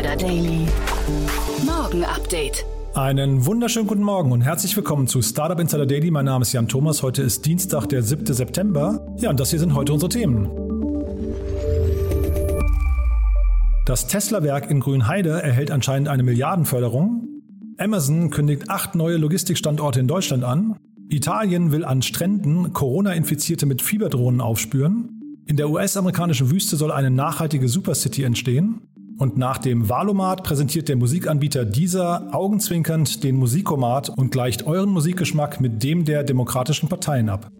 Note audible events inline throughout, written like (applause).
Insider Daily. Morgen Update. Einen wunderschönen guten Morgen und herzlich willkommen zu Startup Insider Daily. Mein Name ist Jan Thomas. Heute ist Dienstag, der 7. September. Ja, und das hier sind heute unsere Themen. Das Tesla-Werk in Grünheide erhält anscheinend eine Milliardenförderung. Amazon kündigt acht neue Logistikstandorte in Deutschland an. Italien will an Stränden Corona-Infizierte mit Fieberdrohnen aufspüren. In der US-amerikanischen Wüste soll eine nachhaltige Supercity entstehen. Und nach dem Valomat präsentiert der Musikanbieter dieser augenzwinkernd den Musikomat und gleicht euren Musikgeschmack mit dem der demokratischen Parteien ab.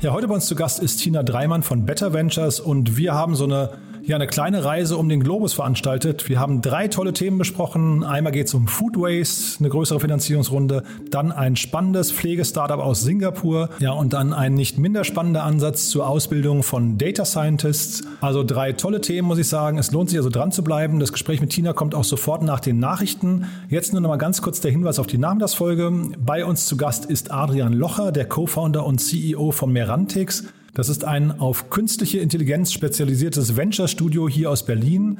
Ja, heute bei uns zu Gast ist Tina Dreimann von Better Ventures und wir haben so eine ja eine kleine Reise um den Globus veranstaltet. Wir haben drei tolle Themen besprochen. Einmal geht es um Food Waste, eine größere Finanzierungsrunde, dann ein spannendes Pflegestartup aus Singapur, ja und dann ein nicht minder spannender Ansatz zur Ausbildung von Data Scientists. Also drei tolle Themen, muss ich sagen. Es lohnt sich also dran zu bleiben. Das Gespräch mit Tina kommt auch sofort nach den Nachrichten. Jetzt nur noch mal ganz kurz der Hinweis auf die Nachmittagsfolge. Bei uns zu Gast ist Adrian Locher, der Co-Founder und CEO von Merantix. Das ist ein auf künstliche Intelligenz spezialisiertes Venture-Studio hier aus Berlin.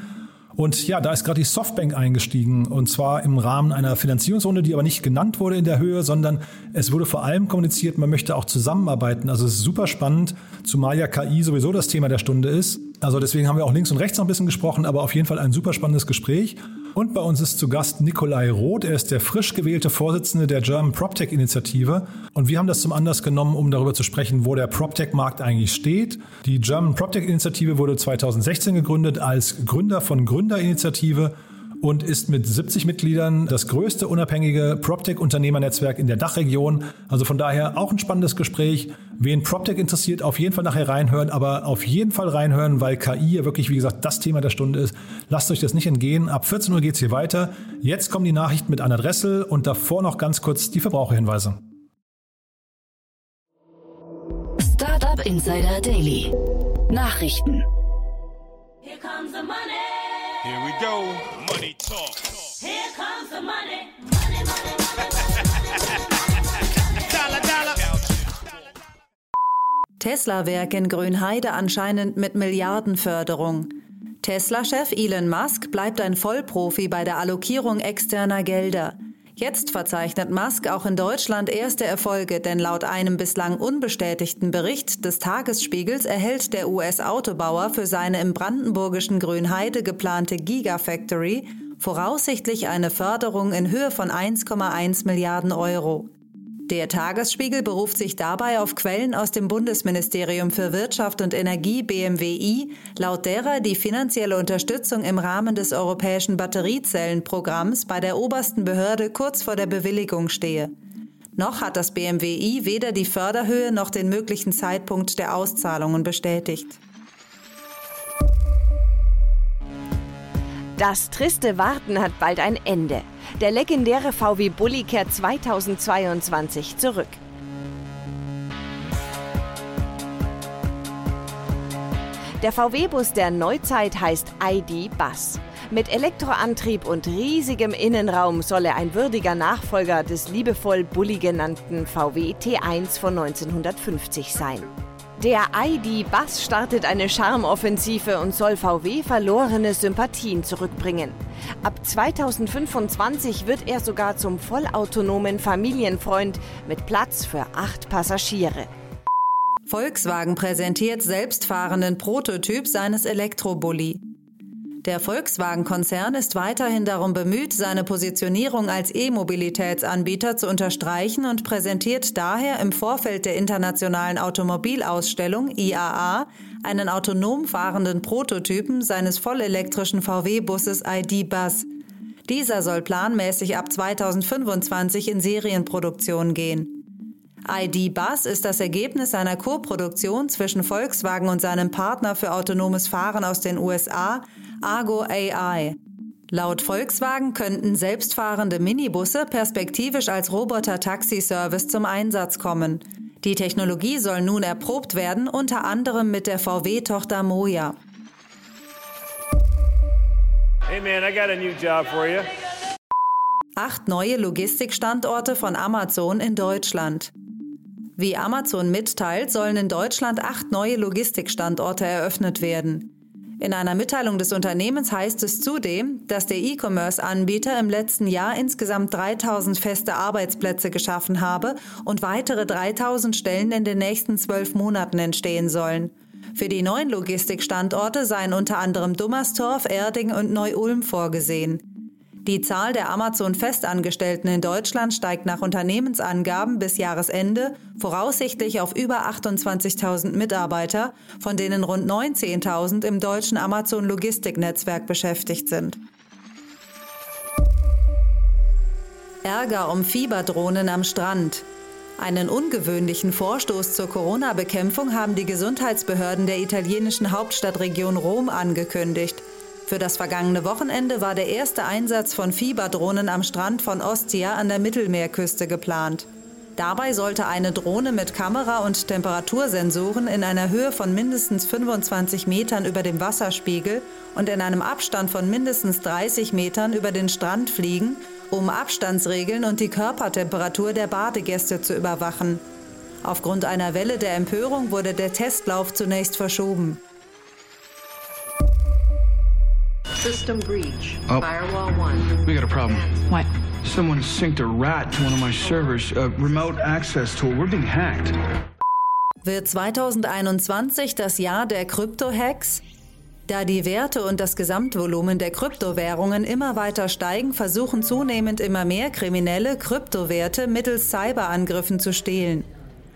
Und ja, da ist gerade die Softbank eingestiegen und zwar im Rahmen einer Finanzierungsrunde, die aber nicht genannt wurde in der Höhe, sondern es wurde vor allem kommuniziert, man möchte auch zusammenarbeiten. Also es ist super spannend, zumal ja KI sowieso das Thema der Stunde ist. Also deswegen haben wir auch links und rechts noch ein bisschen gesprochen, aber auf jeden Fall ein super spannendes Gespräch. Und bei uns ist zu Gast Nikolai Roth. Er ist der frisch gewählte Vorsitzende der German PropTech-Initiative. Und wir haben das zum Anlass genommen, um darüber zu sprechen, wo der PropTech-Markt eigentlich steht. Die German PropTech-Initiative wurde 2016 gegründet als Gründer von Gründerinitiative und ist mit 70 Mitgliedern das größte unabhängige PropTech-Unternehmernetzwerk in der Dachregion. Also von daher auch ein spannendes Gespräch. Wen PropTech interessiert, auf jeden Fall nachher reinhören, aber auf jeden Fall reinhören, weil KI ja wirklich, wie gesagt, das Thema der Stunde ist. Lasst euch das nicht entgehen. Ab 14 Uhr geht's hier weiter. Jetzt kommen die Nachrichten mit Anna Dressel und davor noch ganz kurz die Verbraucherhinweise. Startup Insider Daily. Nachrichten. Here comes the money. Here we go. Money talk. Here comes the money. Money, money, money. Dollar, dollar. Tesla-Werk in Grünheide anscheinend mit Milliardenförderung. Tesla-Chef Elon Musk bleibt ein Vollprofi bei der Allokierung externer Gelder. Jetzt verzeichnet Musk auch in Deutschland erste Erfolge, denn laut einem bislang unbestätigten Bericht des Tagesspiegels erhält der US-Autobauer für seine im brandenburgischen Grünheide geplante Gigafactory voraussichtlich eine Förderung in Höhe von 1,1 Milliarden Euro. Der Tagesspiegel beruft sich dabei auf Quellen aus dem Bundesministerium für Wirtschaft und Energie BMWI, laut derer die finanzielle Unterstützung im Rahmen des europäischen Batteriezellenprogramms bei der obersten Behörde kurz vor der Bewilligung stehe. Noch hat das BMWI weder die Förderhöhe noch den möglichen Zeitpunkt der Auszahlungen bestätigt. Das triste Warten hat bald ein Ende. Der legendäre VW Bulli kehrt 2022 zurück. Der VW-Bus der Neuzeit heißt ID Bus. Mit Elektroantrieb und riesigem Innenraum soll er ein würdiger Nachfolger des liebevoll Bulli genannten VW T1 von 1950 sein. Der ID-Bus startet eine Charmoffensive und soll VW verlorene Sympathien zurückbringen. Ab 2025 wird er sogar zum vollautonomen Familienfreund mit Platz für acht Passagiere. Volkswagen präsentiert selbstfahrenden Prototyp seines Elektrobully. Der Volkswagen-Konzern ist weiterhin darum bemüht, seine Positionierung als E-Mobilitätsanbieter zu unterstreichen und präsentiert daher im Vorfeld der internationalen Automobilausstellung IAA einen autonom fahrenden Prototypen seines vollelektrischen VW-Busses ID-Bus. Dieser soll planmäßig ab 2025 in Serienproduktion gehen. ID Bus ist das Ergebnis einer Koproduktion zwischen Volkswagen und seinem Partner für autonomes Fahren aus den USA, Argo AI. Laut Volkswagen könnten selbstfahrende Minibusse perspektivisch als Roboter-Taxi-Service zum Einsatz kommen. Die Technologie soll nun erprobt werden, unter anderem mit der VW-Tochter Moja. Hey man, I got a new job for you. Acht neue Logistikstandorte von Amazon in Deutschland. Wie Amazon mitteilt, sollen in Deutschland acht neue Logistikstandorte eröffnet werden. In einer Mitteilung des Unternehmens heißt es zudem, dass der E-Commerce-Anbieter im letzten Jahr insgesamt 3000 feste Arbeitsplätze geschaffen habe und weitere 3000 Stellen in den nächsten zwölf Monaten entstehen sollen. Für die neuen Logistikstandorte seien unter anderem Dummerstorf, Erding und Neu-Ulm vorgesehen. Die Zahl der Amazon-Festangestellten in Deutschland steigt nach Unternehmensangaben bis Jahresende voraussichtlich auf über 28.000 Mitarbeiter, von denen rund 19.000 im deutschen Amazon-Logistiknetzwerk beschäftigt sind. Ärger um Fieberdrohnen am Strand. Einen ungewöhnlichen Vorstoß zur Corona-Bekämpfung haben die Gesundheitsbehörden der italienischen Hauptstadtregion Rom angekündigt. Für das vergangene Wochenende war der erste Einsatz von Fieberdrohnen am Strand von Ostia an der Mittelmeerküste geplant. Dabei sollte eine Drohne mit Kamera und Temperatursensoren in einer Höhe von mindestens 25 Metern über dem Wasserspiegel und in einem Abstand von mindestens 30 Metern über den Strand fliegen, um Abstandsregeln und die Körpertemperatur der Badegäste zu überwachen. Aufgrund einer Welle der Empörung wurde der Testlauf zunächst verschoben. System breach. Oh. Firewall 1. We got a problem. What? Someone synced a rat to one of my servers. A remote access tool. We're being hacked. Wird 2021 das Jahr der Krypto-Hacks? Da die Werte und das Gesamtvolumen der Kryptowährungen immer weiter steigen, versuchen zunehmend immer mehr Kriminelle Kryptowerte mittels Cyberangriffen zu stehlen.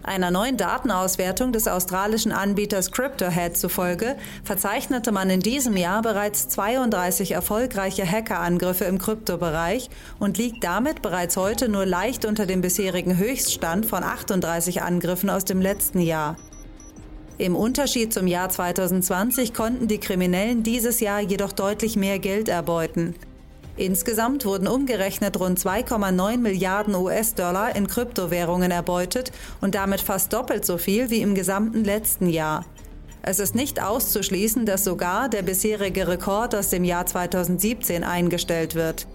Einer neuen Datenauswertung des australischen Anbieters CryptoHead zufolge verzeichnete man in diesem Jahr bereits 32 erfolgreiche Hackerangriffe im Kryptobereich und liegt damit bereits heute nur leicht unter dem bisherigen Höchststand von 38 Angriffen aus dem letzten Jahr. Im Unterschied zum Jahr 2020 konnten die Kriminellen dieses Jahr jedoch deutlich mehr Geld erbeuten. Insgesamt wurden umgerechnet rund 2,9 Milliarden US-Dollar in Kryptowährungen erbeutet und damit fast doppelt so viel wie im gesamten letzten Jahr. Es ist nicht auszuschließen, dass sogar der bisherige Rekord aus dem Jahr 2017 eingestellt wird.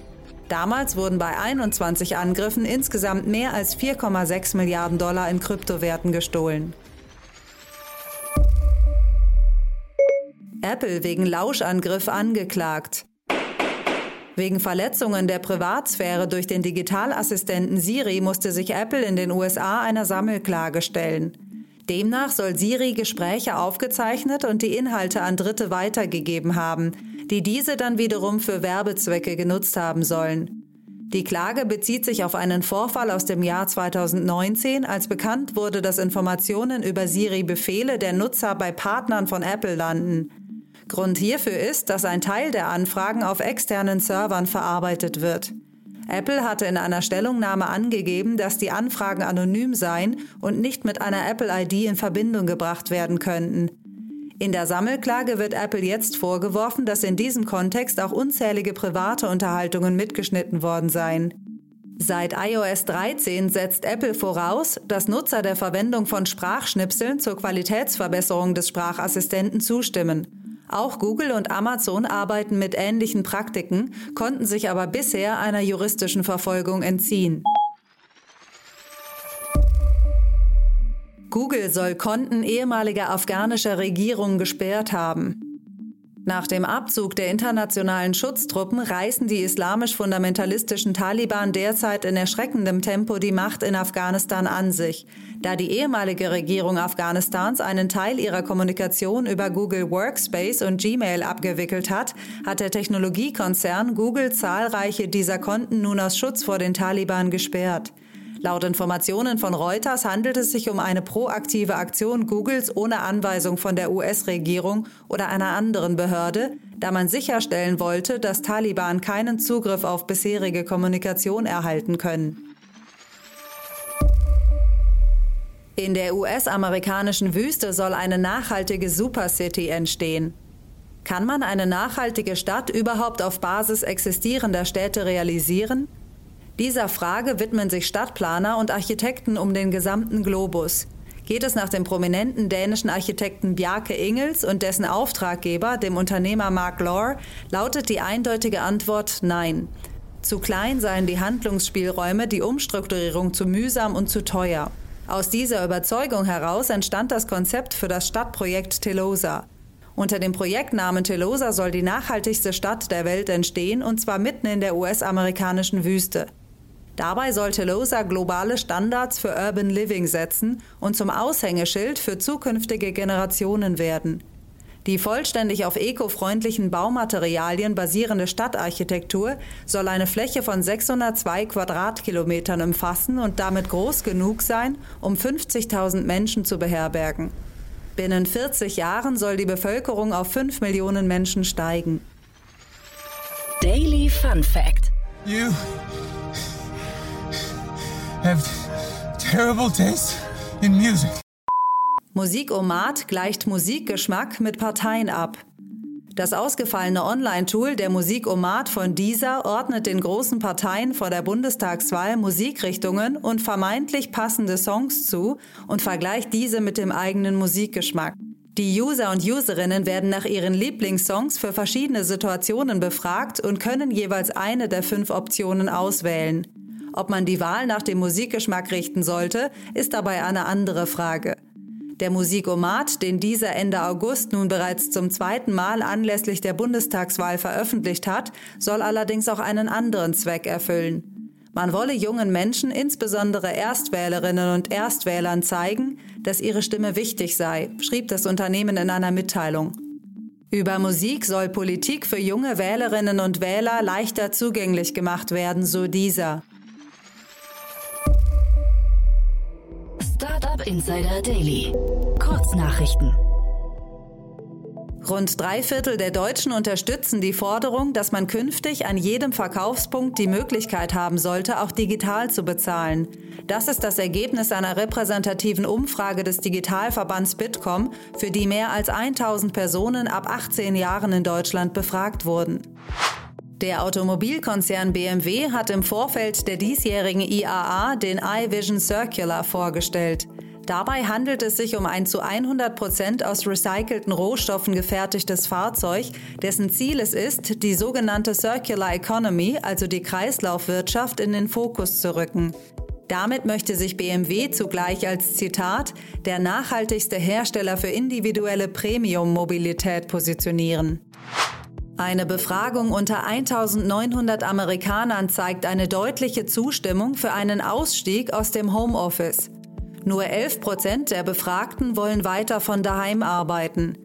Damals wurden bei 21 Angriffen insgesamt mehr als 4,6 Milliarden Dollar in Kryptowerten gestohlen. Apple wegen Lauschangriff angeklagt. Wegen Verletzungen der Privatsphäre durch den Digitalassistenten Siri musste sich Apple in den USA einer Sammelklage stellen. Demnach soll Siri Gespräche aufgezeichnet und die Inhalte an Dritte weitergegeben haben, die diese dann wiederum für Werbezwecke genutzt haben sollen. Die Klage bezieht sich auf einen Vorfall aus dem Jahr 2019, als bekannt wurde, dass Informationen über Siri-Befehle der Nutzer bei Partnern von Apple landen. Grund hierfür ist, dass ein Teil der Anfragen auf externen Servern verarbeitet wird. Apple hatte in einer Stellungnahme angegeben, dass die Anfragen anonym seien und nicht mit einer Apple-ID in Verbindung gebracht werden könnten. In der Sammelklage wird Apple jetzt vorgeworfen, dass in diesem Kontext auch unzählige private Unterhaltungen mitgeschnitten worden seien. Seit iOS 13 setzt Apple voraus, dass Nutzer der Verwendung von Sprachschnipseln zur Qualitätsverbesserung des Sprachassistenten zustimmen. Auch Google und Amazon arbeiten mit ähnlichen Praktiken, konnten sich aber bisher einer juristischen Verfolgung entziehen. Google soll Konten ehemaliger afghanischer Regierungen gesperrt haben. Nach dem Abzug der internationalen Schutztruppen reißen die islamisch-fundamentalistischen Taliban derzeit in erschreckendem Tempo die Macht in Afghanistan an sich. Da die ehemalige Regierung Afghanistans einen Teil ihrer Kommunikation über Google Workspace und Gmail abgewickelt hat, hat der Technologiekonzern Google zahlreiche dieser Konten nun aus Schutz vor den Taliban gesperrt. Laut Informationen von Reuters handelt es sich um eine proaktive Aktion Googles ohne Anweisung von der US-Regierung oder einer anderen Behörde, da man sicherstellen wollte, dass Taliban keinen Zugriff auf bisherige Kommunikation erhalten können. In der US-amerikanischen Wüste soll eine nachhaltige Supercity entstehen. Kann man eine nachhaltige Stadt überhaupt auf Basis existierender Städte realisieren? Dieser Frage widmen sich Stadtplaner und Architekten um den gesamten Globus. Geht es nach dem prominenten dänischen Architekten Bjarke Ingels und dessen Auftraggeber, dem Unternehmer Mark Lore, lautet die eindeutige Antwort Nein. Zu klein seien die Handlungsspielräume, die Umstrukturierung zu mühsam und zu teuer. Aus dieser Überzeugung heraus entstand das Konzept für das Stadtprojekt Telosa. Unter dem Projektnamen Telosa soll die nachhaltigste Stadt der Welt entstehen, und zwar mitten in der US-amerikanischen Wüste. Dabei soll Telosa globale Standards für Urban Living setzen und zum Aushängeschild für zukünftige Generationen werden. Die vollständig auf ekofreundlichen Baumaterialien basierende Stadtarchitektur soll eine Fläche von 602 Quadratkilometern umfassen und damit groß genug sein, um 50.000 Menschen zu beherbergen. Binnen 40 Jahren soll die Bevölkerung auf 5 Millionen Menschen steigen. Daily Fun Fact. You have terrible taste in music. Musikomat gleicht Musikgeschmack mit Parteien ab. Das ausgefallene Online-Tool der Musikomat von dieser ordnet den großen Parteien vor der Bundestagswahl Musikrichtungen und vermeintlich passende Songs zu und vergleicht diese mit dem eigenen Musikgeschmack. Die User und Userinnen werden nach ihren Lieblingssongs für verschiedene Situationen befragt und können jeweils eine der fünf Optionen auswählen. Ob man die Wahl nach dem Musikgeschmack richten sollte, ist dabei eine andere Frage. Der Musikomat, den dieser Ende August nun bereits zum zweiten Mal anlässlich der Bundestagswahl veröffentlicht hat, soll allerdings auch einen anderen Zweck erfüllen. Man wolle jungen Menschen, insbesondere Erstwählerinnen und Erstwählern, zeigen, dass ihre Stimme wichtig sei, schrieb das Unternehmen in einer Mitteilung. Über Musik soll Politik für junge Wählerinnen und Wähler leichter zugänglich gemacht werden, so dieser. Startup Insider Daily. Kurznachrichten. Rund drei Viertel der Deutschen unterstützen die Forderung, dass man künftig an jedem Verkaufspunkt die Möglichkeit haben sollte, auch digital zu bezahlen. Das ist das Ergebnis einer repräsentativen Umfrage des Digitalverbands Bitkom, für die mehr als 1000 Personen ab 18 Jahren in Deutschland befragt wurden. Der Automobilkonzern BMW hat im Vorfeld der diesjährigen IAA den iVision Circular vorgestellt. Dabei handelt es sich um ein zu 100 Prozent aus recycelten Rohstoffen gefertigtes Fahrzeug, dessen Ziel es ist, die sogenannte Circular Economy, also die Kreislaufwirtschaft, in den Fokus zu rücken. Damit möchte sich BMW zugleich als Zitat der nachhaltigste Hersteller für individuelle Premium-Mobilität positionieren. Eine Befragung unter 1900 Amerikanern zeigt eine deutliche Zustimmung für einen Ausstieg aus dem Homeoffice. Nur 11 Prozent der Befragten wollen weiter von daheim arbeiten.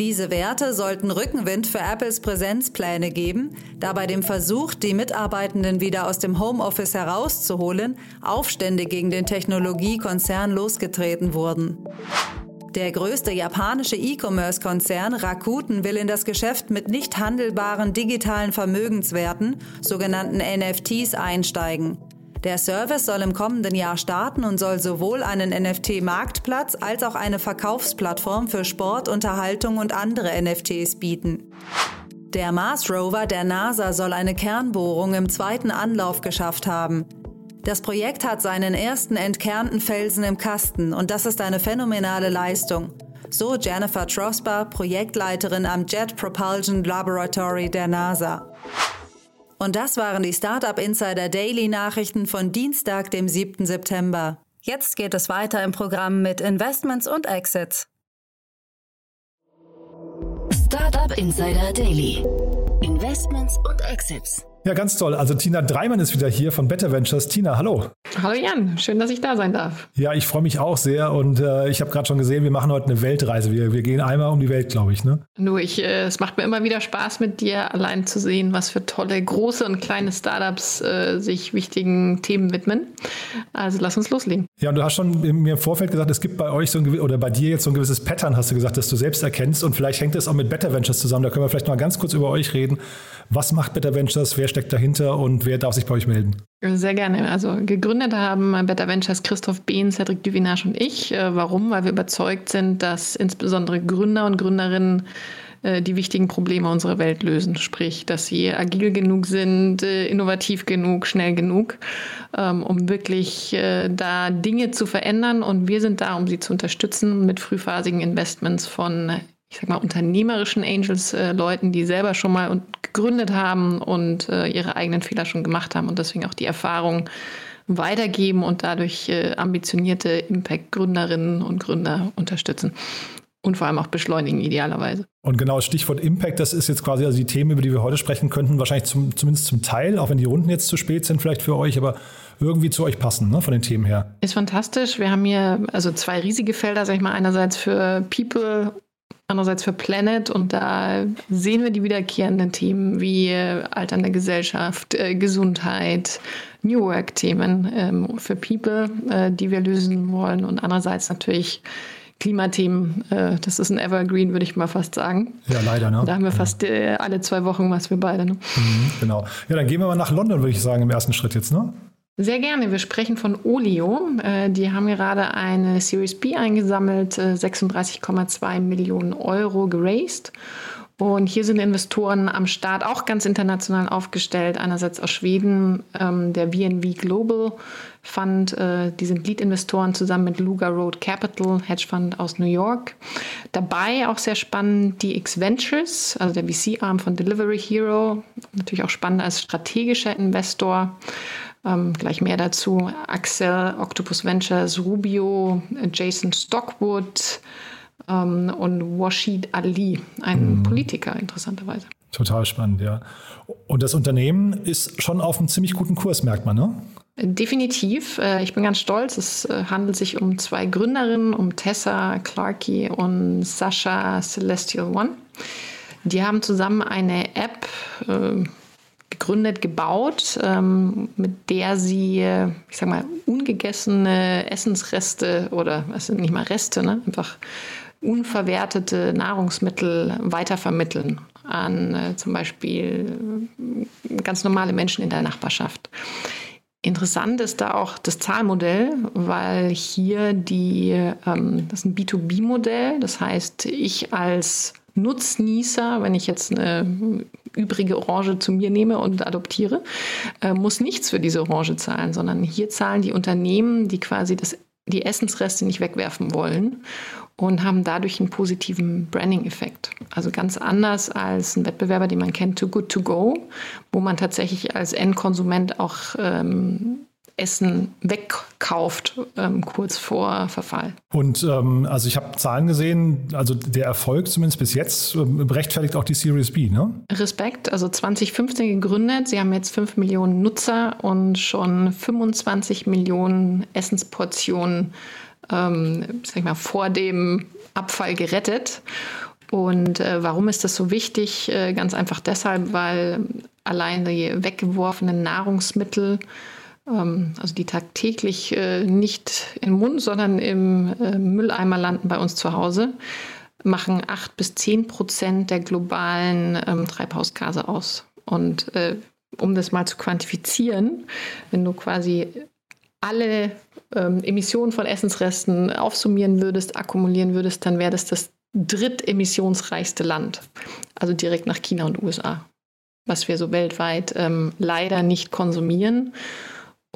Diese Werte sollten Rückenwind für Apples Präsenzpläne geben, da bei dem Versuch, die Mitarbeitenden wieder aus dem Homeoffice herauszuholen, Aufstände gegen den Technologiekonzern losgetreten wurden. Der größte japanische E-Commerce-Konzern Rakuten will in das Geschäft mit nicht handelbaren digitalen Vermögenswerten, sogenannten NFTs, einsteigen. Der Service soll im kommenden Jahr starten und soll sowohl einen NFT-Marktplatz als auch eine Verkaufsplattform für Sport, Unterhaltung und andere NFTs bieten. Der Mars Rover der NASA soll eine Kernbohrung im zweiten Anlauf geschafft haben. Das Projekt hat seinen ersten entkernten Felsen im Kasten und das ist eine phänomenale Leistung. So Jennifer Trosper, Projektleiterin am Jet Propulsion Laboratory der NASA. Und das waren die Startup Insider Daily Nachrichten von Dienstag, dem 7. September. Jetzt geht es weiter im Programm mit Investments und Exits. Startup Insider Daily. Investments und Exits. Ja, ganz toll. Also Tina Dreimann ist wieder hier von Better Ventures. Tina, hallo. Hallo Jan, schön, dass ich da sein darf. Ja, ich freue mich auch sehr und äh, ich habe gerade schon gesehen, wir machen heute eine Weltreise. Wir, wir gehen einmal um die Welt, glaube ich. Ne? Nur ich, äh, es macht mir immer wieder Spaß mit dir allein zu sehen, was für tolle große und kleine Startups äh, sich wichtigen Themen widmen. Also lass uns loslegen. Ja, und du hast schon mir im Vorfeld gesagt, es gibt bei euch so ein oder bei dir jetzt so ein gewisses Pattern, hast du gesagt, dass du selbst erkennst und vielleicht hängt es auch mit Better Ventures zusammen. Da können wir vielleicht mal ganz kurz über euch reden. Was macht Better Ventures? Wer steckt dahinter und wer darf sich bei euch melden? Sehr gerne. Also gegründet haben Better Ventures Christoph Behn, Cedric Duvinage und ich. Äh, warum? Weil wir überzeugt sind, dass insbesondere Gründer und Gründerinnen äh, die wichtigen Probleme unserer Welt lösen. Sprich, dass sie agil genug sind, äh, innovativ genug, schnell genug, ähm, um wirklich da Dinge zu verändern. Und wir sind da, um sie zu unterstützen mit frühphasigen Investments von ich sag mal, unternehmerischen Angels, äh, Leuten, die selber schon mal gegründet haben und äh, ihre eigenen Fehler schon gemacht haben und deswegen auch die Erfahrung weitergeben und dadurch äh, ambitionierte Impact-Gründerinnen und Gründer unterstützen. und vor allem auch beschleunigen idealerweise. Und genau, Stichwort Impact, das ist jetzt quasi also die Themen, über die wir heute sprechen könnten, wahrscheinlich zum, zumindest zum Teil, auch wenn die Runden jetzt zu spät sind vielleicht für euch, aber irgendwie zu euch passen, ne, von den Themen her. Ist fantastisch. Wir haben hier also zwei riesige Felder, sag ich mal, einerseits für People, andererseits für Planet und da sehen wir die wiederkehrenden Themen wie äh, alternde Gesellschaft, äh, Gesundheit, New Work-Themen ähm, für People, äh, die wir lösen wollen und andererseits natürlich Klimathemen, das ist ein Evergreen, würde ich mal fast sagen. Ja, leider, ne? Da haben wir fast alle zwei Wochen was wir beide. Ne? Mhm, genau. Ja, dann gehen wir mal nach London, würde ich sagen, im ersten Schritt jetzt, ne? Sehr gerne. Wir sprechen von Olio. Äh, die haben gerade eine Series B eingesammelt, äh, 36,2 Millionen Euro geraced. Und hier sind Investoren am Start auch ganz international aufgestellt. Einerseits aus Schweden, ähm, der VNV Global Fund, äh, die sind Lead-Investoren zusammen mit Luga Road Capital, Hedgefund aus New York. Dabei auch sehr spannend die X Ventures, also der VC-Arm von Delivery Hero, natürlich auch spannend als strategischer Investor. Ähm, gleich mehr dazu. Axel, Octopus Ventures, Rubio, Jason Stockwood ähm, und Washid Ali, ein Mhm. Politiker interessanterweise. Total spannend, ja. Und das Unternehmen ist schon auf einem ziemlich guten Kurs, merkt man, ne? Definitiv. Äh, Ich bin ganz stolz. Es äh, handelt sich um zwei Gründerinnen, um Tessa Clarkey und Sascha Celestial One. Die haben zusammen eine App äh, gegründet, gebaut, ähm, mit der sie, ich sag mal, ungegessene Essensreste oder es sind nicht mal Reste, ne? einfach unverwertete Nahrungsmittel weitervermitteln an äh, zum Beispiel äh, ganz normale Menschen in der Nachbarschaft. Interessant ist da auch das Zahlmodell, weil hier die, ähm, das ist ein B2B-Modell, das heißt, ich als Nutznießer, wenn ich jetzt eine übrige Orange zu mir nehme und adoptiere, äh, muss nichts für diese Orange zahlen, sondern hier zahlen die Unternehmen, die quasi das, die Essensreste nicht wegwerfen wollen und haben dadurch einen positiven Branding-Effekt. Also ganz anders als ein Wettbewerber, den man kennt, Too Good To Go, wo man tatsächlich als Endkonsument auch ähm, Essen wegkauft, ähm, kurz vor Verfall. Und ähm, also ich habe Zahlen gesehen, also der Erfolg zumindest bis jetzt ähm, rechtfertigt auch die Series B, ne? Respekt, also 2015 gegründet. Sie haben jetzt 5 Millionen Nutzer und schon 25 Millionen Essensportionen ähm, sag ich mal, vor dem Abfall gerettet. Und äh, warum ist das so wichtig? Äh, ganz einfach deshalb, weil allein die weggeworfenen Nahrungsmittel, also die tagtäglich äh, nicht im Mund, sondern im äh, Mülleimer landen bei uns zu Hause, machen 8 bis 10 Prozent der globalen ähm, Treibhausgase aus. Und äh, um das mal zu quantifizieren, wenn du quasi alle ähm, Emissionen von Essensresten aufsummieren würdest, akkumulieren würdest, dann wäre das das drittemissionsreichste Land. Also direkt nach China und USA. Was wir so weltweit ähm, leider nicht konsumieren.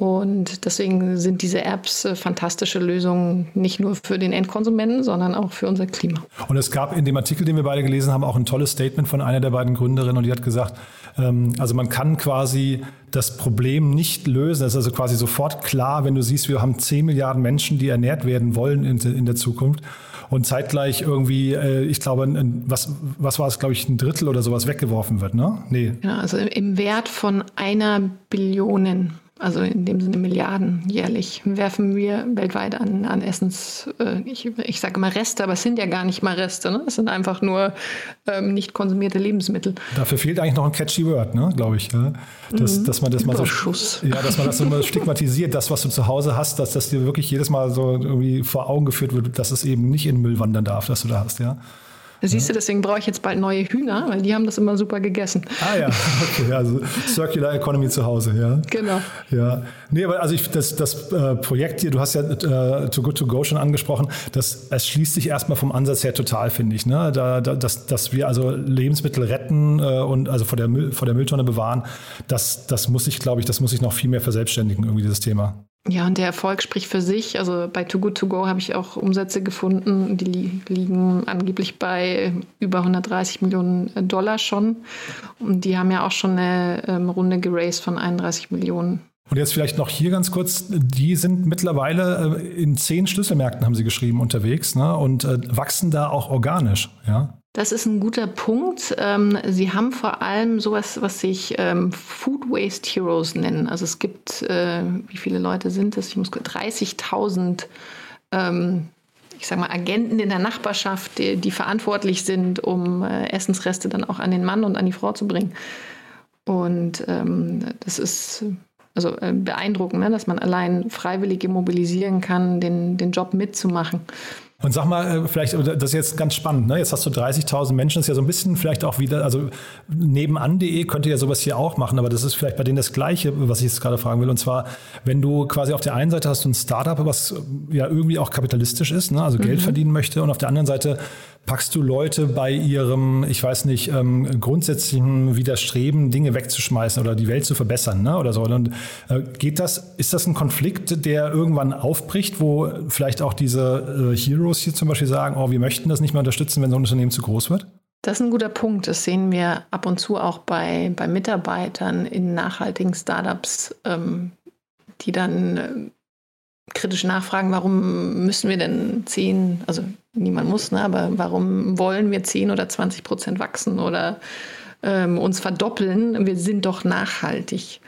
Und deswegen sind diese Apps äh, fantastische Lösungen, nicht nur für den Endkonsumenten, sondern auch für unser Klima. Und es gab in dem Artikel, den wir beide gelesen haben, auch ein tolles Statement von einer der beiden Gründerinnen und die hat gesagt, ähm, also man kann quasi das Problem nicht lösen. Das ist also quasi sofort klar, wenn du siehst, wir haben 10 Milliarden Menschen, die ernährt werden wollen in, der Zukunft. Und zeitgleich irgendwie, äh, ich glaube, was, was war es, glaube ich, ein Drittel oder sowas weggeworfen wird, ne? Nee. Ja, also im Wert von einer Billion also in dem Sinne Milliarden jährlich, werfen wir weltweit an, an Essens, äh, ich, ich sage mal Reste, aber es sind ja gar nicht mal Reste, ne? es sind einfach nur ähm, nicht konsumierte Lebensmittel. Dafür fehlt eigentlich noch ein catchy Word, ne, glaube ich. Ja? Dass, Mhm. dass man das mal so, ja, dass man das so mal stigmatisiert, das, was du zu Hause hast, dass das dir wirklich jedes Mal so irgendwie vor Augen geführt wird, dass es eben nicht in Müll wandern darf, dass du da hast, ja. Siehst du, deswegen brauche ich jetzt bald neue Hühner, weil die haben das immer super gegessen. Ah ja, okay, also Circular Economy zu Hause, ja. Genau. Ja, nee, aber also ich, das, das äh, Projekt hier, du hast ja äh, Too Good To Go schon angesprochen, das erschließt sich erstmal vom Ansatz her total, finde ich. Ne? Da, da, dass, dass wir also Lebensmittel retten äh, und also vor der, Müll, vor der Mülltonne bewahren, das, das muss ich, glaube ich, das muss ich noch viel mehr verselbstständigen, irgendwie dieses Thema. Ja, und der Erfolg spricht für sich. Also bei Too Good To Go habe ich auch Umsätze gefunden, die li liegen angeblich bei über 130 Millionen Dollar schon. Und die haben ja auch schon eine ähm, Runde geraced von 31 Millionen. Und jetzt vielleicht noch hier ganz kurz, die sind mittlerweile äh, in zehn Schlüsselmärkten, haben sie geschrieben, unterwegs ne? und äh, wachsen da auch organisch. Ja? Das ist ein guter Punkt. Ähm, sie haben vor allem sowas, was sich ähm, Food Waste Heroes nennen. Also es gibt, äh, wie viele Leute sind es? Ich muss 30.000 ähm, ich sage mal, Agenten in der Nachbarschaft, die, die verantwortlich sind, um äh, Essensreste dann auch an den Mann und an die Frau zu bringen. Und ähm, das ist also äh, beeindruckend, ne? dass man allein Freiwillige mobilisieren kann, den, den Job mitzumachen. Und sag mal, äh, vielleicht, das ist jetzt ganz spannend, ne? Jetzt hast du 30.000 Menschen, das ist ja so ein bisschen vielleicht auch wieder, also nebenan.de könnte ja sowas hier auch machen, aber das ist vielleicht bei denen das Gleiche, was ich jetzt gerade fragen will. Und zwar, wenn du quasi auf der einen Seite hast du ein Startup, was ja irgendwie auch kapitalistisch ist, ne? also mhm. Geld verdienen möchte, und auf der anderen Seite packst du Leute bei ihrem, ich weiß nicht, ähm, grundsätzlichen Widerstreben, Dinge wegzuschmeißen oder die Welt zu verbessern, ne? oder so. Und äh, geht das, ist das ein Konflikt, der irgendwann aufbricht, wo vielleicht auch diese äh, Heroes hier zum Beispiel sagen, oh, wir möchten das nicht mehr unterstützen, wenn so ein Unternehmen zu groß wird? Das ist ein guter Punkt. Das sehen wir ab und zu auch bei, bei Mitarbeitern in nachhaltigen Startups, ähm, die dann äh, kritisch nachfragen, warum müssen wir denn 10, also niemand muss, ne, aber warum wollen wir 10 oder 20 Prozent wachsen oder ähm, uns verdoppeln? Wir sind doch nachhaltig.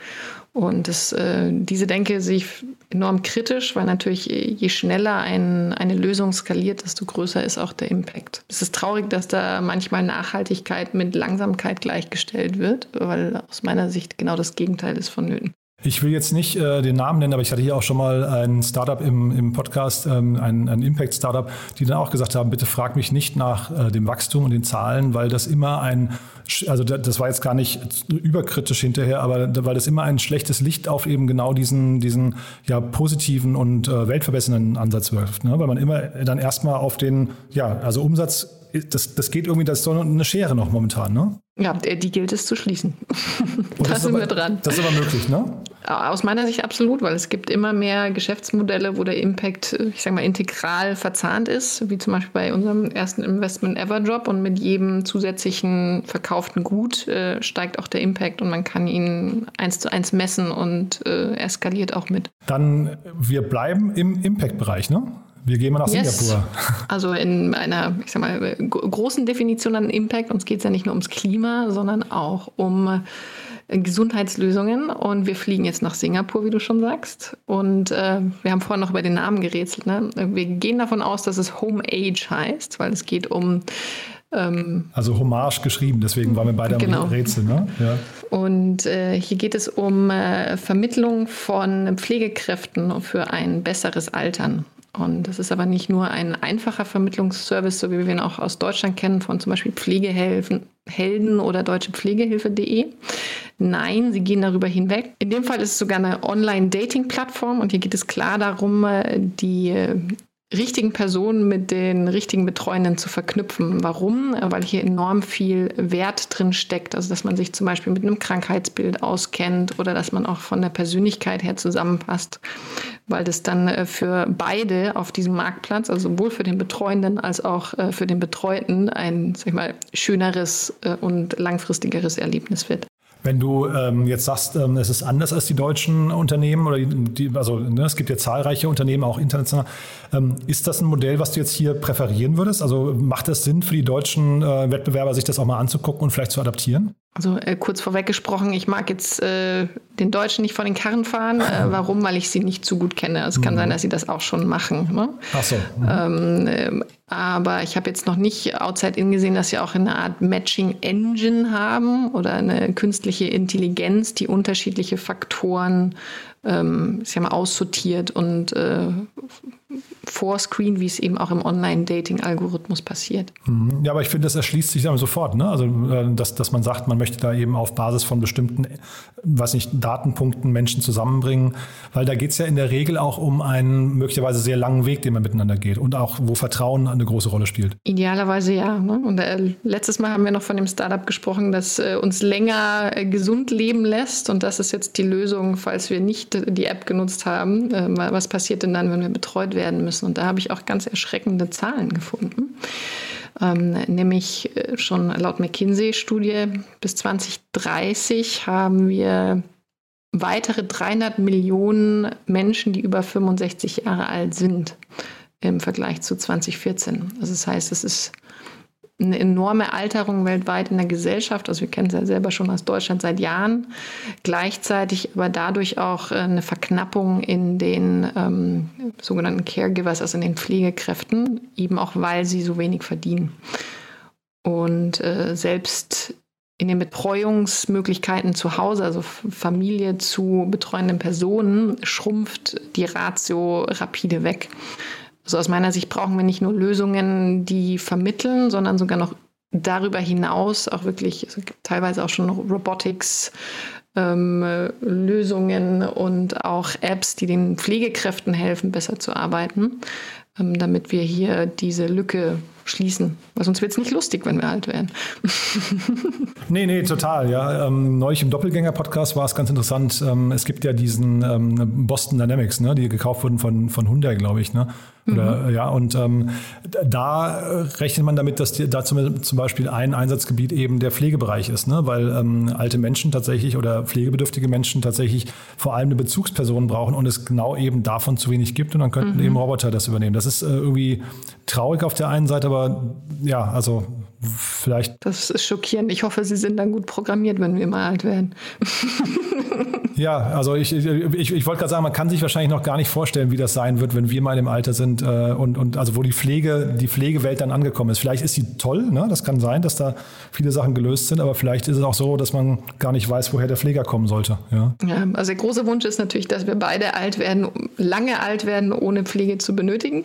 Und das, äh, diese Denke sehe ich enorm kritisch, weil natürlich je schneller ein, eine Lösung skaliert, desto größer ist auch der Impact. Es ist traurig, dass da manchmal Nachhaltigkeit mit Langsamkeit gleichgestellt wird, weil aus meiner Sicht genau das Gegenteil ist vonnöten. Ich will jetzt nicht äh, den Namen nennen, aber ich hatte hier auch schon mal ein Startup im, im Podcast, ähm, ein, ein Impact-Startup, die dann auch gesagt haben, bitte frag mich nicht nach äh, dem Wachstum und den Zahlen, weil das immer ein, also das war jetzt gar nicht überkritisch hinterher, aber weil das immer ein schlechtes Licht auf eben genau diesen, diesen ja, positiven und äh, weltverbessernden Ansatz wirft. Ne? Weil man immer dann erstmal auf den, ja, also Umsatz das, das geht irgendwie, das ist so eine Schere noch momentan, ne? Ja, die gilt es zu schließen. (laughs) da sind aber, wir dran. Das ist aber möglich, ne? Aus meiner Sicht absolut, weil es gibt immer mehr Geschäftsmodelle, wo der Impact, ich sage mal, integral verzahnt ist, wie zum Beispiel bei unserem ersten Investment Everdrop und mit jedem zusätzlichen verkauften Gut äh, steigt auch der Impact und man kann ihn eins zu eins messen und äh, eskaliert auch mit. Dann, wir bleiben im Impact-Bereich, ne? Wir gehen mal nach yes. Singapur. Also in einer, ich sag mal, großen Definition an Impact. Uns geht es ja nicht nur ums Klima, sondern auch um Gesundheitslösungen. Und wir fliegen jetzt nach Singapur, wie du schon sagst. Und äh, wir haben vorhin noch über den Namen gerätselt. Ne? Wir gehen davon aus, dass es Home Age heißt, weil es geht um ähm, also Hommage geschrieben, deswegen waren wir beide genau. am Rätsel. Ne? Ja. Und äh, hier geht es um äh, Vermittlung von Pflegekräften für ein besseres Altern. Und das ist aber nicht nur ein einfacher Vermittlungsservice, so wie wir ihn auch aus Deutschland kennen, von zum Beispiel Pflegehelden oder deutschepflegehilfe.de. Nein, sie gehen darüber hinweg. In dem Fall ist es sogar eine Online-Dating-Plattform und hier geht es klar darum, äh, die äh, richtigen Personen mit den richtigen Betreuenden zu verknüpfen. Warum? Weil hier enorm viel Wert drin steckt. Also, dass man sich zum Beispiel mit einem Krankheitsbild auskennt oder dass man auch von der Persönlichkeit her zusammenpasst. Weil das dann äh, für beide auf diesem Marktplatz, also sowohl für den Betreuenden als auch äh, für den Betreuten, ein, sag ich mal, schöneres äh, und langfristigeres Erlebnis wird. Wenn du ähm, jetzt sagst, ähm, es ist anders als die deutschen Unternehmen oder die, also ne, es gibt ja zahlreiche Unternehmen auch international, ähm, ist das ein Modell, was du jetzt hier präferieren würdest? Also macht es Sinn für die deutschen äh, Wettbewerber, sich das auch mal anzugucken und vielleicht zu adaptieren? Also äh, kurz vorweg gesprochen, ich mag jetzt äh, den Deutschen nicht vor den Karren fahren. Äh, (laughs) warum? Weil ich sie nicht zu gut kenne. Es kann mhm. sein, dass sie das auch schon machen. Ne? Ach so. Mhm. Ähm, äh, aber ich habe jetzt noch nicht outside in gesehen, dass sie auch eine Art Matching Engine haben oder eine künstliche Intelligenz, die unterschiedliche Faktoren ähm, ich sag mal, aussortiert und äh, vorscreen, wie es eben auch im Online-Dating-Algorithmus passiert. Mhm. Ja, aber ich finde, das erschließt sich dann sofort. Ne? Also, äh, dass, dass man sagt, man möchte da eben auf Basis von bestimmten, weiß nicht, Datenpunkten Menschen zusammenbringen, weil da geht es ja in der Regel auch um einen möglicherweise sehr langen Weg, den man miteinander geht und auch, wo Vertrauen eine große Rolle spielt. Idealerweise ja. Ne? Und äh, letztes Mal haben wir noch von dem Startup gesprochen, das äh, uns länger äh, gesund leben lässt und das ist jetzt die Lösung, falls wir nicht die App genutzt haben. Äh, was passiert denn dann, wenn wir betreut werden müssen? Und da habe ich auch ganz erschreckende Zahlen gefunden. Ähm, nämlich äh, schon laut McKinsey-Studie bis 2030 haben wir weitere 300 Millionen Menschen, die über 65 Jahre alt sind im Vergleich zu 2014. Also das heißt, es ist eine enorme Alterung weltweit in der Gesellschaft. Also wir kennen es ja selber schon aus Deutschland seit Jahren. Gleichzeitig aber dadurch auch äh, eine Verknappung in den ähm, sogenannten Caregivers, also in den Pflegekräften, eben auch weil sie so wenig verdienen. Und äh, selbst in den Betreuungsmöglichkeiten zu Hause, also Familie zu betreuenden Personen, schrumpft die Ratio rapide weg. Also aus meiner Sicht brauchen wir nicht nur Lösungen, die vermitteln, sondern sogar noch darüber hinaus auch wirklich also teilweise auch schon Robotics, ähm, Lösungen und auch Apps, die den Pflegekräften helfen, besser zu arbeiten, ähm, damit wir hier diese Lücke schließen. Weil sonst wird es nicht lustig, wenn wir alt werden. (laughs) nee, nee, total. Ja. Ähm, neulich im Doppelgänger-Podcast war es ganz interessant. Ähm, es gibt ja diesen ähm, Boston Dynamics, ne, die gekauft wurden von, von Hyundai, glaube ich. Ne? Oder, mhm. ja, und ähm, da rechnet man damit, dass die, da zum, zum, Beispiel ein Einsatzgebiet eben der Pflegebereich ist, ne? weil ähm, alte Menschen tatsächlich oder pflegebedürftige Menschen tatsächlich vor allem eine Bezugsperson brauchen und es genau eben davon zu wenig gibt und dann könnten mhm. eben Roboter das übernehmen. Das ist äh, irgendwie traurig auf der einen Seite, aber ja, also vielleicht. Das ist schockierend. Ich hoffe, Sie sind dann gut programmiert, wenn wir mal alt werden. (laughs) ja, also ich, ich, ich wollte gerade sagen, man kann sich wahrscheinlich noch gar nicht vorstellen, wie das sein wird, wenn wir mal im Alter sind äh, und, und also wo die Pflege, die Pflegewelt dann angekommen ist. Vielleicht ist sie toll, ne? das kann sein, dass da viele Sachen gelöst sind, aber vielleicht ist es auch so, dass man gar nicht weiß, woher der Pfleger kommen sollte. Ja, ja also der große Wunsch ist natürlich, dass wir beide alt werden, lange alt werden, ohne Pflege zu benötigen.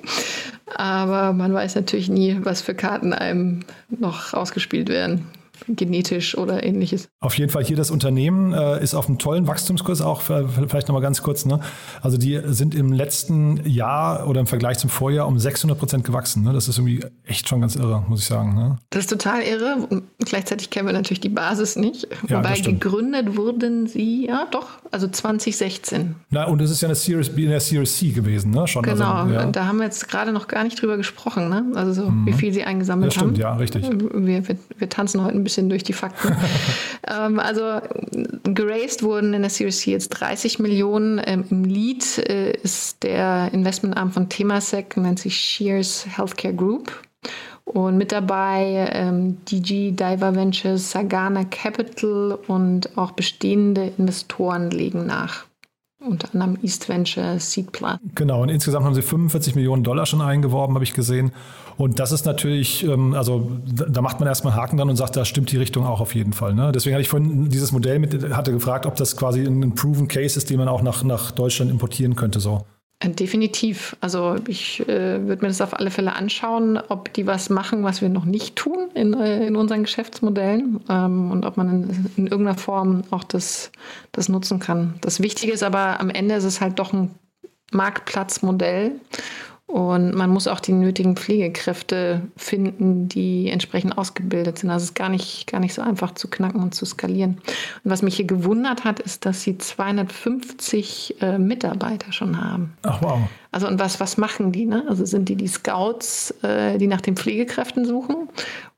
Aber man weiß natürlich nie, was für Karten einem noch ausgespielt werden genetisch oder ähnliches. Auf jeden Fall hier das Unternehmen äh, ist auf einem tollen Wachstumskurs auch, vielleicht nochmal ganz kurz. Ne? Also die sind im letzten Jahr oder im Vergleich zum Vorjahr um 600 Prozent gewachsen. Ne? Das ist irgendwie echt schon ganz irre, muss ich sagen. Ne? Das ist total irre. Gleichzeitig kennen wir natürlich die Basis nicht. Ja, Wobei gegründet wurden sie, ja doch, also 2016. Na, und es ist ja eine Series B, eine Series C gewesen, ne? Schon, genau, also, ja. da haben wir jetzt gerade noch gar nicht drüber gesprochen, ne? Also so, mhm. wie viel sie eingesammelt das stimmt, haben. ja, richtig. Wir, wir, wir tanzen heute ein bisschen bisschen durch die Fakten. (laughs) ähm, also geraced wurden in der Series C jetzt 30 Millionen. Ähm, Im Lead äh, ist der Investmentarm von Temasek, nennt sich Shears Healthcare Group. Und mit dabei ähm, DG Diver Ventures, Sagana Capital und auch bestehende Investoren legen nach unter anderem East Venture, Seed Plus. Genau, und insgesamt haben sie 45 Millionen Dollar schon eingeworben, habe ich gesehen. Und das ist natürlich, ähm, also da macht man erstmal einen Haken dran und sagt, da stimmt die Richtung auch auf jeden Fall. Ne? Deswegen hatte ich vorhin dieses Modell mit, hatte gefragt, ob das quasi ein Proven Case ist, den man auch nach, nach Deutschland importieren könnte. So. Äh, definitiv. Also ich äh, würde mir das auf alle Fälle anschauen, ob die was machen, was wir noch nicht tun in, äh, in unseren Geschäftsmodellen ähm, und ob man in, in, irgendeiner Form auch das, das nutzen kann. Das Wichtige ist aber, am Ende ist es halt doch ein Marktplatzmodell und man muss auch die nötigen Pflegekräfte finden, die entsprechend ausgebildet sind. Also es ist gar nicht, gar nicht so einfach zu knacken und zu skalieren. Und was mich hier gewundert hat, ist, dass sie 250 äh, Mitarbeiter schon haben. Ach wow. Also und was, was machen die? Ne? Also sind die die Scouts, äh, die nach den Pflegekräften suchen?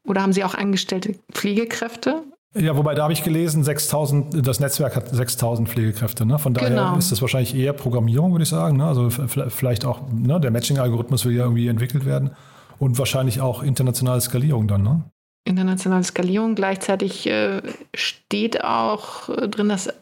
Oder haben sie auch angestellte Pflegekräfte? Ja, wobei da habe ich gelesen, 6000, das Netzwerk hat 6000 Pflegekräfte. Ne? Von daher genau. ist das wahrscheinlich eher Programmierung, würde ich sagen. Ne? Also vielleicht auch ne? der Matching-Algorithmus will ja irgendwie entwickelt werden und wahrscheinlich auch internationale Skalierung dann. Ne? Internationale Skalierung. Gleichzeitig äh, steht auch äh, drin, dass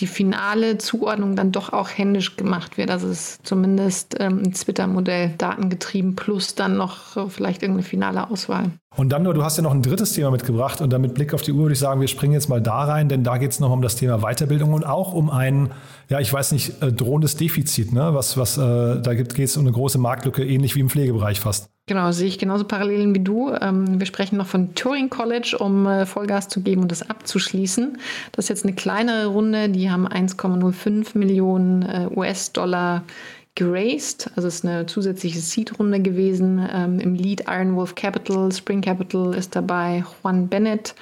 die finale Zuordnung dann doch auch händisch gemacht wird. Also es ist zumindest ähm, ein Twitter-Modell datengetrieben plus dann noch äh, vielleicht irgendeine finale Auswahl. Und dann nur, du hast ja noch ein drittes Thema mitgebracht und dann mit Blick auf die Uhr würde ich sagen, wir springen jetzt mal da rein, denn da geht es noch um das Thema Weiterbildung und auch um ein, ja, ich weiß nicht, äh, drohendes Defizit. Ne? Was, was, äh, da geht es um eine große Marktlücke, ähnlich wie im Pflegebereich fast. Genau, sehe ich genauso Parallelen wie du. Ähm, wir sprechen noch von Turing College, um äh, Vollgas zu geben und das abzuschließen. Das ist jetzt eine kleinere Runde, die haben 1,05 Millionen äh, US-Dollar geraced. Also es ist eine zusätzliche Seed-Runde gewesen. Ähm, Im Lead Iron Wolf Capital, Spring Capital ist dabei, Juan Bennett.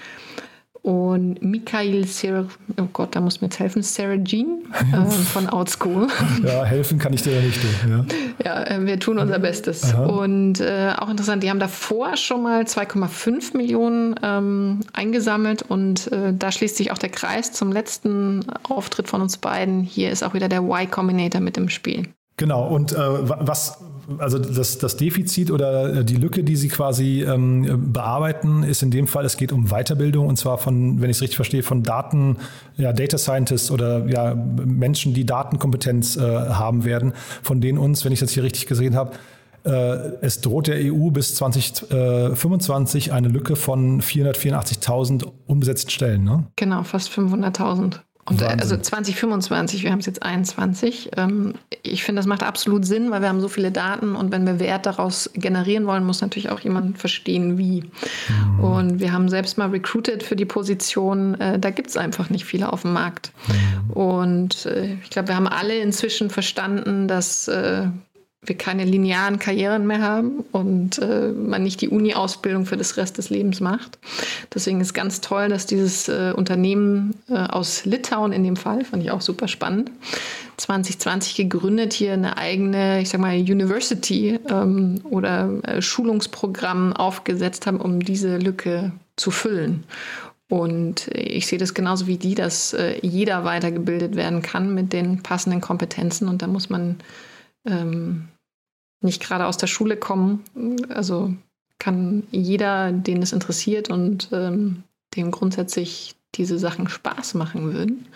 Und Mikhail Ser oh Gott, da muss mir jetzt helfen, Sarah Jean äh, von Outschool. (laughs) Ja, helfen kann ich dir ja nicht. Du. Ja, ja äh, wir tun unser Bestes. Aha. Und äh, auch interessant, die haben davor schon mal 2,5 Millionen ähm, eingesammelt und äh, da schließt sich auch der Kreis zum letzten Auftritt von uns beiden. Hier ist auch wieder der Y Combinator mit im Spiel. Genau, und äh, was, also das, das Defizit oder äh, die Lücke, die Sie quasi ähm, bearbeiten, ist in dem Fall, es geht um Weiterbildung und zwar von, wenn ich es richtig verstehe, von Daten, ja, Data Scientists oder ja, Menschen, die Datenkompetenz äh, haben werden, von denen uns, wenn ich das hier richtig gesehen habe, äh, es droht der EU bis 2025 eine Lücke von 484.000 unbesetzten Stellen. Ne? Genau, fast 500.000. Und äh, Wahnsinn. also 2025, wir haben es jetzt 21. Ähm, ich finde, das macht absolut Sinn, weil wir haben so viele Daten und wenn wir Wert daraus generieren wollen, muss natürlich auch jemand verstehen, wie. Mhm. Und wir haben selbst mal recruited für die Position. Äh, da gibt es einfach nicht viele auf dem Markt. Mhm. Und äh, ich glaube, wir haben alle inzwischen verstanden, dass wir keine linearen Karrieren mehr haben und äh, man nicht die Uni-Ausbildung für das Rest des Lebens macht. Deswegen ist ganz toll, dass dieses äh, Unternehmen äh, aus Litauen in dem Fall, fand ich auch super spannend, 2020 gegründet, hier eine eigene, ich sag mal, University ähm, oder äh, Schulungsprogramm aufgesetzt haben, um diese Lücke zu füllen. Und ich sehe das genauso wie die, dass äh, jeder weitergebildet werden kann mit den passenden Kompetenzen und da muss man ähm, nicht gerade aus der Schule kommen. Also kann jeder, den es interessiert und ähm, dem grundsätzlich diese Sachen Spaß machen würden,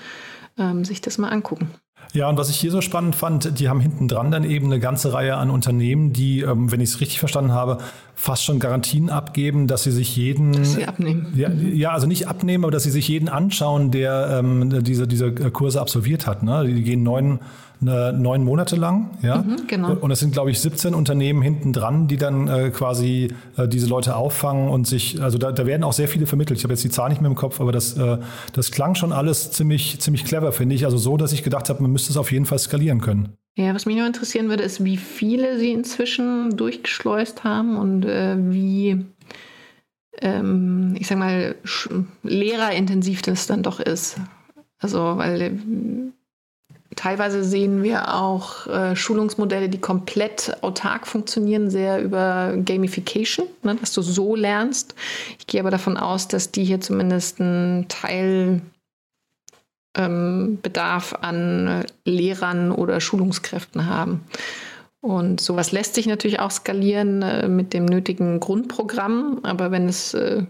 ähm, sich das mal angucken. Ja, und was ich hier so spannend fand, die haben hinten dran dann eben eine ganze Reihe an Unternehmen, die, ähm, wenn ich es richtig verstanden habe, fast schon Garantien abgeben, dass sie sich jeden. Dass sie abnehmen. Ja, ja also nicht abnehmen, aber dass sie sich jeden anschauen, der ähm, diese, diese Kurse absolviert hat. Ne? Die gehen neun neun Monate lang. Ja? Mhm, genau. Und es sind, glaube ich, 17 Unternehmen hinten dran, die dann äh, quasi äh, diese Leute auffangen und sich, also da, da werden auch sehr viele vermittelt. Ich habe jetzt die Zahl nicht mehr im Kopf, aber das, äh, das klang schon alles ziemlich, ziemlich clever, finde ich. Also so, dass ich gedacht habe, man müsste es auf jeden Fall skalieren können. Ja, was mich nur interessieren würde, ist, wie viele Sie inzwischen durchgeschleust haben und äh, wie ähm, ich sag mal, lehrerintensiv das dann doch ist. Also, weil Teilweise sehen wir auch äh, Schulungsmodelle, die komplett autark funktionieren, sehr über Gamification, ne, dass du so lernst. Ich gehe aber davon aus, dass die hier zumindest einen Teil ähm, an Lehrern oder Schulungskräften haben. Und sowas lässt sich natürlich auch skalieren äh, mit dem nötigen Grundprogramm, aber wenn es äh,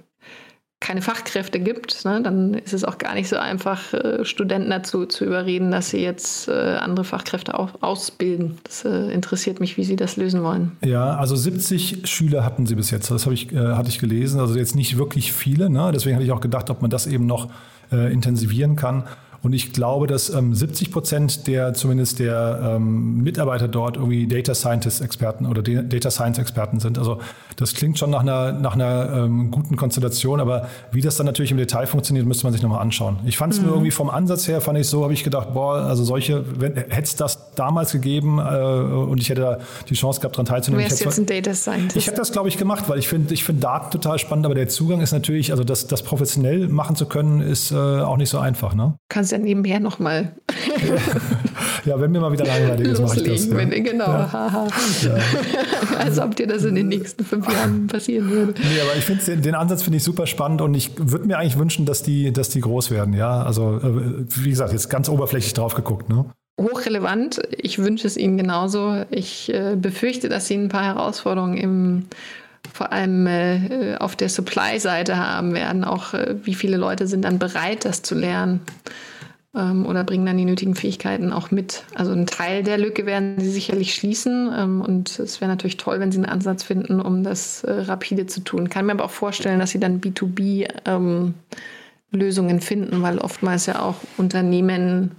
keine Fachkräfte gibt, ne, dann ist es auch gar nicht so einfach, äh, Studenten dazu zu überreden, dass sie jetzt äh, andere Fachkräfte auch ausbilden. Das äh, interessiert mich, wie Sie das lösen wollen. Ja, also 70 Schüler hatten Sie bis jetzt. Das ich, äh, hatte ich gelesen. Also jetzt nicht wirklich viele. Ne? Deswegen hatte ich auch gedacht, ob man das eben noch äh, intensivieren kann. Und ich glaube, dass ähm, 70 Prozent der zumindest der ähm, Mitarbeiter dort irgendwie Data Scientist Experten oder Data Science Experten sind. Also das klingt schon nach einer, nach einer ähm, guten Konstellation, aber wie das dann natürlich im Detail funktioniert, müsste man sich nochmal anschauen. Ich fand es mhm. nur irgendwie vom Ansatz her, fand ich so, habe ich gedacht, boah, also solche, hätte es das damals gegeben äh, und ich hätte da die Chance gehabt, daran teilzunehmen. Du wärst jetzt ein Data Scientist. Ich hätte das, glaube ich, gemacht, weil ich finde ich find Daten total spannend, aber der Zugang ist natürlich, also das, das professionell machen zu können, ist äh, auch nicht so einfach. Ne? Kannst ja nebenher nochmal. (laughs) ja, wenn mir mal wieder langweilig ist, mache ich das. Ja. Wenn, genau, ja. haha. Ja. (laughs) Als ob dir das in den nächsten fünf Jahren passieren würde. Nee, aber ich finde den, den, Ansatz finde ich super spannend und ich würde mir eigentlich wünschen, dass die, dass die groß werden. Ja, also äh, wie gesagt, jetzt ganz oberflächlich drauf geguckt. Ne? Hochrelevant. Ich wünsche es Ihnen genauso. Ich äh, befürchte, dass Sie ein paar Herausforderungen im vor allem äh, auf der Supply-Seite haben werden. Auch äh, wie viele Leute sind dann bereit, das zu lernen ähm, oder bringen dann die nötigen Fähigkeiten auch mit. Also einen Teil der Lücke werden sie sicherlich schließen ähm, und es wäre natürlich toll, wenn sie einen Ansatz finden, um das äh, rapide zu tun. Kann mir aber auch vorstellen, dass sie dann B2B ähm, Lösungen finden, weil oftmals ja auch Unternehmen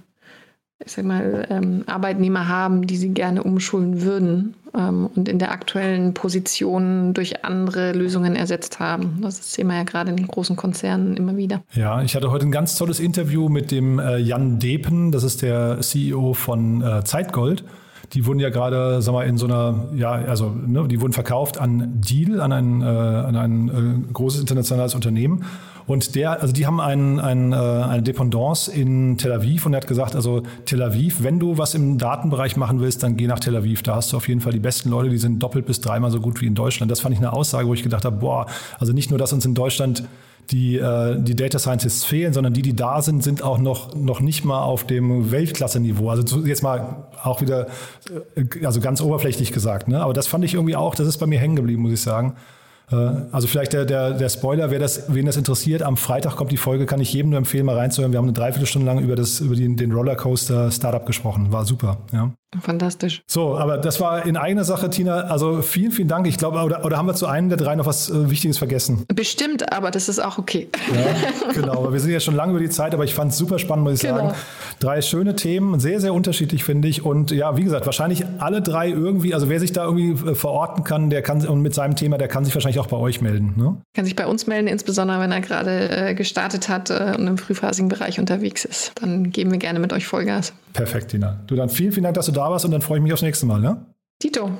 ich sag mal, ähm, Arbeitnehmer haben, die sie gerne umschulen würden ähm, und in der aktuellen Position durch andere Lösungen ersetzt haben. Das sehen wir ja gerade in den großen Konzernen immer wieder. Ja, ich hatte heute ein ganz tolles Interview mit dem äh, Jan Depen, das ist der CEO von äh, Zeitgold. Die wurden ja gerade, sag mal, in so einer, ja, also ne, die wurden verkauft an Deal, an ein, äh, an ein äh, großes internationales Unternehmen. Und der, also die haben einen, einen, äh, eine Dependance in Tel Aviv und er hat gesagt, also Tel Aviv, wenn du was im Datenbereich machen willst, dann geh nach Tel Aviv. Da hast du auf jeden Fall die besten Leute, die sind doppelt bis dreimal so gut wie in Deutschland. Das fand ich eine Aussage, wo ich gedacht habe, boah, also nicht nur, dass uns in Deutschland die, äh, die Data Scientists fehlen, sondern die, die da sind, sind auch noch, noch nicht mal auf dem Weltklasse-Niveau. Also jetzt mal auch wieder, äh, also ganz oberflächlich gesagt. Ne? Aber das fand ich irgendwie auch, das ist bei mir hängen geblieben, muss ich sagen. Äh, also vielleicht der, der, der Spoiler, wer das, wen das interessiert, am Freitag kommt die Folge, kann ich jedem nur empfehlen, mal reinzuhören. Wir haben eine Dreiviertelstunde lang über, das, über den, den Rollercoaster Startup gesprochen. War super. Ja. Fantastisch. So, aber das war in eigener Sache, Tina. Also vielen, vielen Dank. Ich glaube, oder, oder haben wir zu einem der drei noch was äh, Wichtiges vergessen? Bestimmt, aber das ist auch okay. Ja, genau. Aber wir sind ja schon lange über die Zeit, aber ich fand es super spannend, muss ich Genau. sagen. Drei schöne Themen, sehr, sehr unterschiedlich, finde ich. Und ja, wie gesagt, wahrscheinlich alle drei irgendwie, also wer sich da irgendwie äh, verorten kann, der kann und mit seinem Thema, der kann sich wahrscheinlich auch bei euch melden. Ne? Kann sich bei uns melden, insbesondere wenn er gerade äh, gestartet hat äh, und im frühphasigen Bereich unterwegs ist. Dann geben wir gerne mit euch Vollgas. Perfekt, Tina. Du dann vielen, vielen Dank, dass du da warst und dann freue ich mich aufs nächste Mal. Ne? Tito.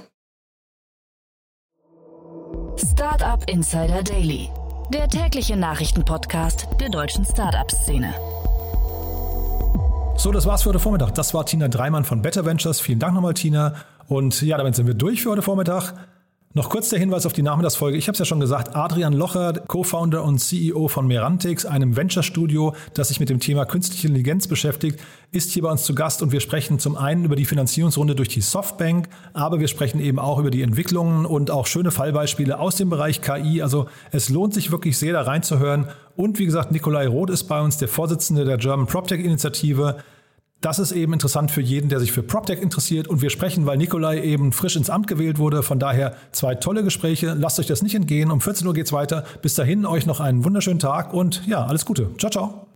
Startup Insider Daily, der tägliche Nachrichtenpodcast der deutschen Startup-Szene. So, das war's für heute Vormittag. Das war Tina Dreimann von Better Ventures. Vielen Dank nochmal, Tina. Und ja, damit sind wir durch für heute Vormittag. Noch kurz der Hinweis auf die Nachmittagsfolge. Ich habe es ja schon gesagt, Adrian Locher, Co-Founder und CEO von Merantix, einem Venture-Studio, das sich mit dem Thema künstliche Intelligenz beschäftigt, ist hier bei uns zu Gast und wir sprechen zum einen über die Finanzierungsrunde durch die Softbank, aber wir sprechen eben auch über die Entwicklungen und auch schöne Fallbeispiele aus dem Bereich KI. Also es lohnt sich wirklich sehr da reinzuhören. Und wie gesagt, Nikolai Roth ist bei uns der Vorsitzende der German PropTech-Initiative. Das ist eben interessant für jeden, der sich für PropTech interessiert. Und wir sprechen, weil Nikolai eben frisch ins Amt gewählt wurde. Von daher zwei tolle Gespräche. Lasst euch das nicht entgehen. Um 14 Uhr geht's weiter. Bis dahin euch noch einen wunderschönen Tag und ja, alles Gute. Ciao, ciao.